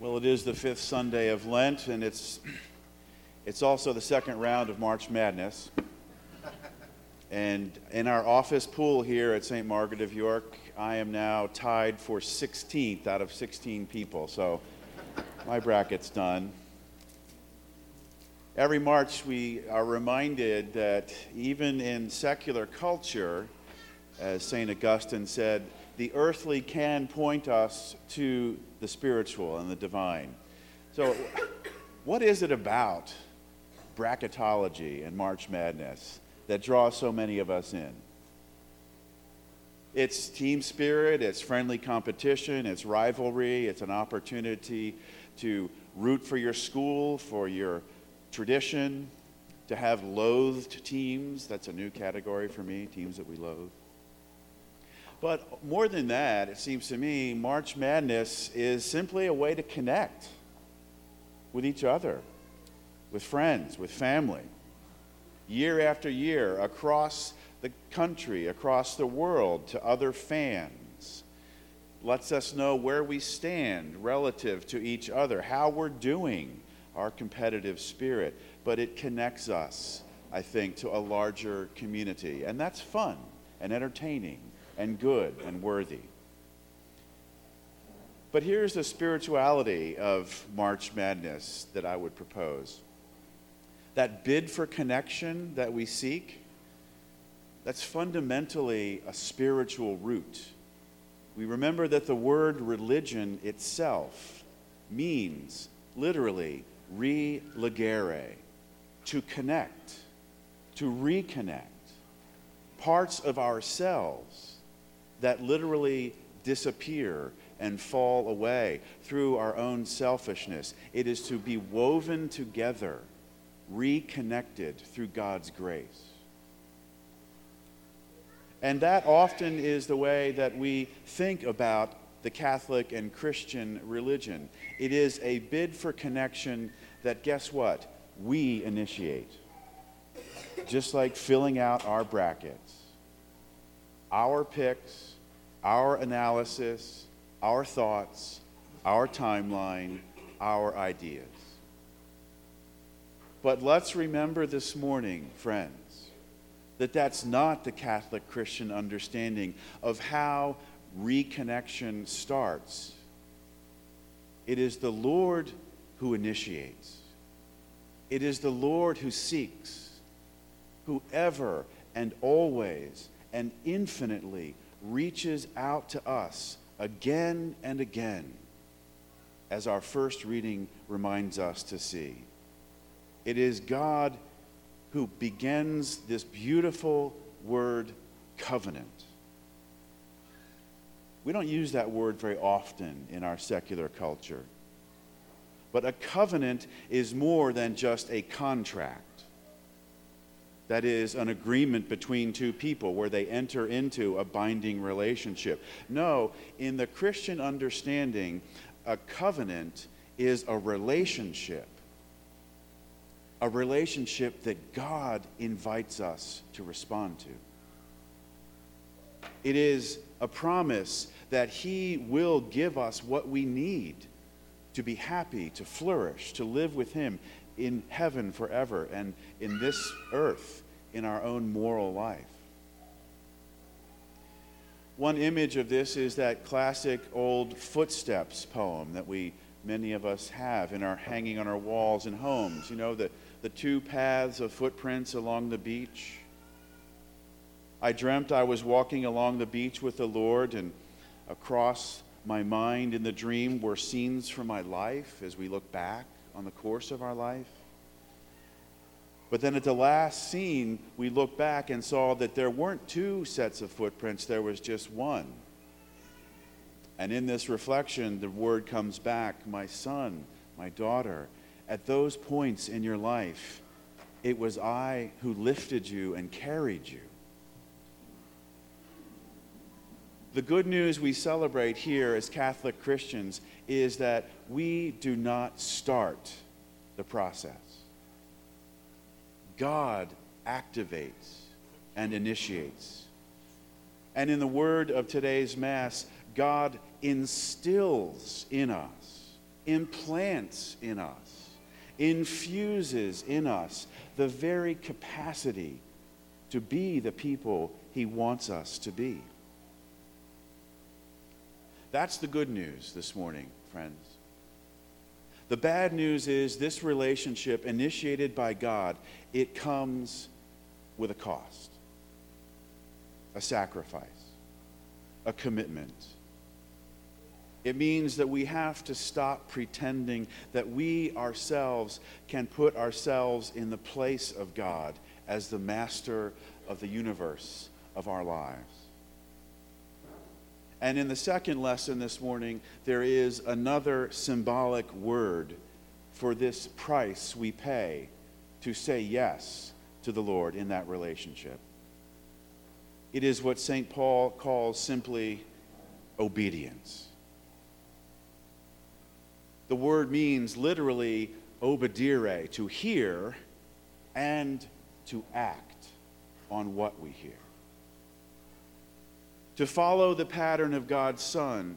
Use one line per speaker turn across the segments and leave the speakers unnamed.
Well, it is the fifth Sunday of Lent, and it's, it's also the second round of March Madness. And in our office pool here at St. Margaret of York, I am now tied for 16th out of 16 people. So my bracket's done. Every March, we are reminded that even in secular culture, as St. Augustine said, the earthly can point us to the spiritual and the divine. So, what is it about bracketology and March Madness that draws so many of us in? It's team spirit, it's friendly competition, it's rivalry, it's an opportunity to root for your school, for your tradition, to have loathed teams. That's a new category for me, teams that we loathe. But more than that, it seems to me, March Madness is simply a way to connect with each other, with friends, with family. Year after year, across the country, across the world, to other fans. Lets us know where we stand relative to each other, how we're doing, our competitive spirit. But it connects us, I think, to a larger community. And that's fun and entertaining and good and worthy. But here's the spirituality of March Madness that I would propose. That bid for connection that we seek, that's fundamentally a spiritual root. We remember that the word religion itself means literally religere, to connect, to reconnect parts of ourselves that literally disappear and fall away through our own selfishness. It is to be woven together, reconnected through God's grace. And that often is the way that we think about the Catholic and Christian religion. It is a bid for connection that, guess what? We initiate. Just like filling out our brackets. Our picks, our analysis, our thoughts, our timeline, our ideas. But let's remember this morning, friends, that that's not the Catholic Christian understanding of how reconnection starts. It is the Lord who initiates, it is the Lord who seeks, who ever and always and infinitely reaches out to us again and again, as our first reading reminds us to see. It is God who begins this beautiful word covenant. We don't use that word very often in our secular culture. But a covenant is more than just a contract that is an agreement between two people where they enter into a binding relationship. No, in the Christian understanding, a covenant is a relationship. A relationship that God invites us to respond to. It is a promise that He will give us what we need to be happy, to flourish, to live with Him in heaven forever and in this earth in our own moral life. One image of this is that classic old footsteps poem that we many of us have in our hanging on our walls and homes. You know, the, the two paths of footprints along the beach. I dreamt I was walking along the beach with the Lord, and across my mind in the dream were scenes from my life as we look back on the course of our life. But then at the last scene, we looked back and saw that there weren't two sets of footprints, there was just one. And in this reflection, the word comes back my son, my daughter. At those points in your life, it was I who lifted you and carried you. The good news we celebrate here as Catholic Christians is that we do not start the process. God activates and initiates. And in the word of today's Mass, God instills in us, implants in us, infuses in us the very capacity to be the people He wants us to be. That's the good news this morning, friends. The bad news is this relationship initiated by God, it comes with a cost, a sacrifice, a commitment. It means that we have to stop pretending that we ourselves can put ourselves in the place of God as the master of the universe of our lives. And in the second lesson this morning, there is another symbolic word for this price we pay to say yes to the Lord in that relationship. It is what St. Paul calls simply obedience. The word means literally obedire, to hear and to act on what we hear. To follow the pattern of God's Son,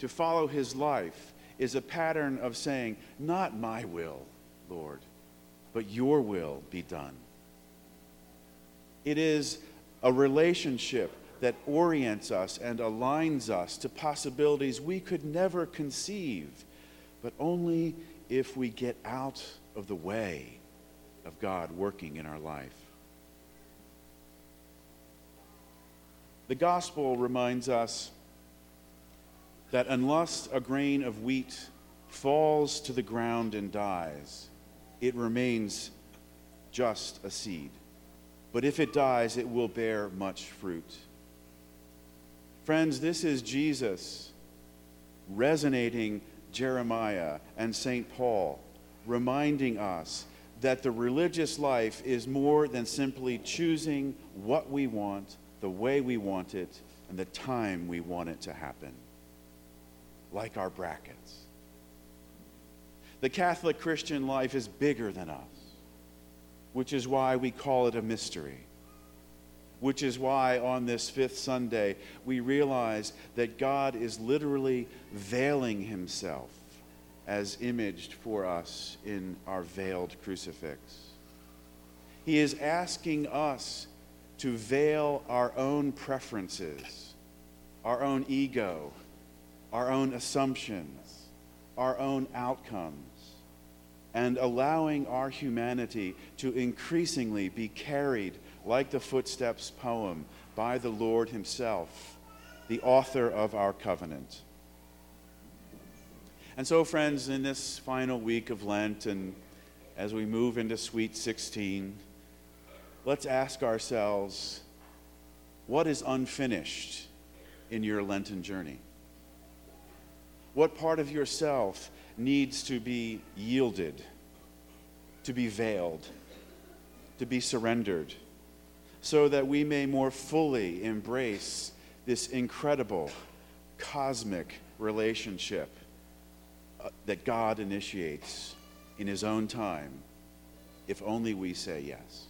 to follow his life, is a pattern of saying, Not my will, Lord, but your will be done. It is a relationship that orients us and aligns us to possibilities we could never conceive, but only if we get out of the way of God working in our life. The gospel reminds us that unless a grain of wheat falls to the ground and dies, it remains just a seed. But if it dies, it will bear much fruit. Friends, this is Jesus resonating Jeremiah and St. Paul, reminding us that the religious life is more than simply choosing what we want the way we want it and the time we want it to happen, like our brackets. The Catholic Christian life is bigger than us, which is why we call it a mystery. Which is why on this fifth Sunday we realize that God is literally veiling himself as imaged for us in our veiled crucifix. He is asking us to veil our own preferences, our own ego, our own assumptions, our own outcomes, and allowing our humanity to increasingly be carried, like the Footsteps poem, by the Lord Himself, the author of our covenant. And so, friends, in this final week of Lent, and as we move into Sweet 16, let's ask ourselves what is unfinished in your Lenten journey? What part of yourself needs to be yielded, to be veiled, to be surrendered, so that we may more fully embrace this incredible cosmic relationship uh, that God initiates in His own time, if only we say yes?